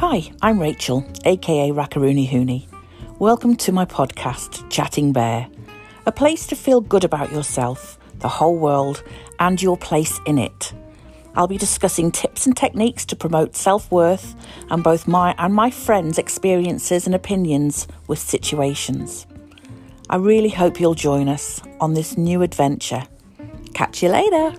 Hi, I'm Rachel, aka Rakaruni Hooney. Welcome to my podcast, Chatting Bear, a place to feel good about yourself, the whole world, and your place in it. I'll be discussing tips and techniques to promote self worth and both my and my friends' experiences and opinions with situations. I really hope you'll join us on this new adventure. Catch you later.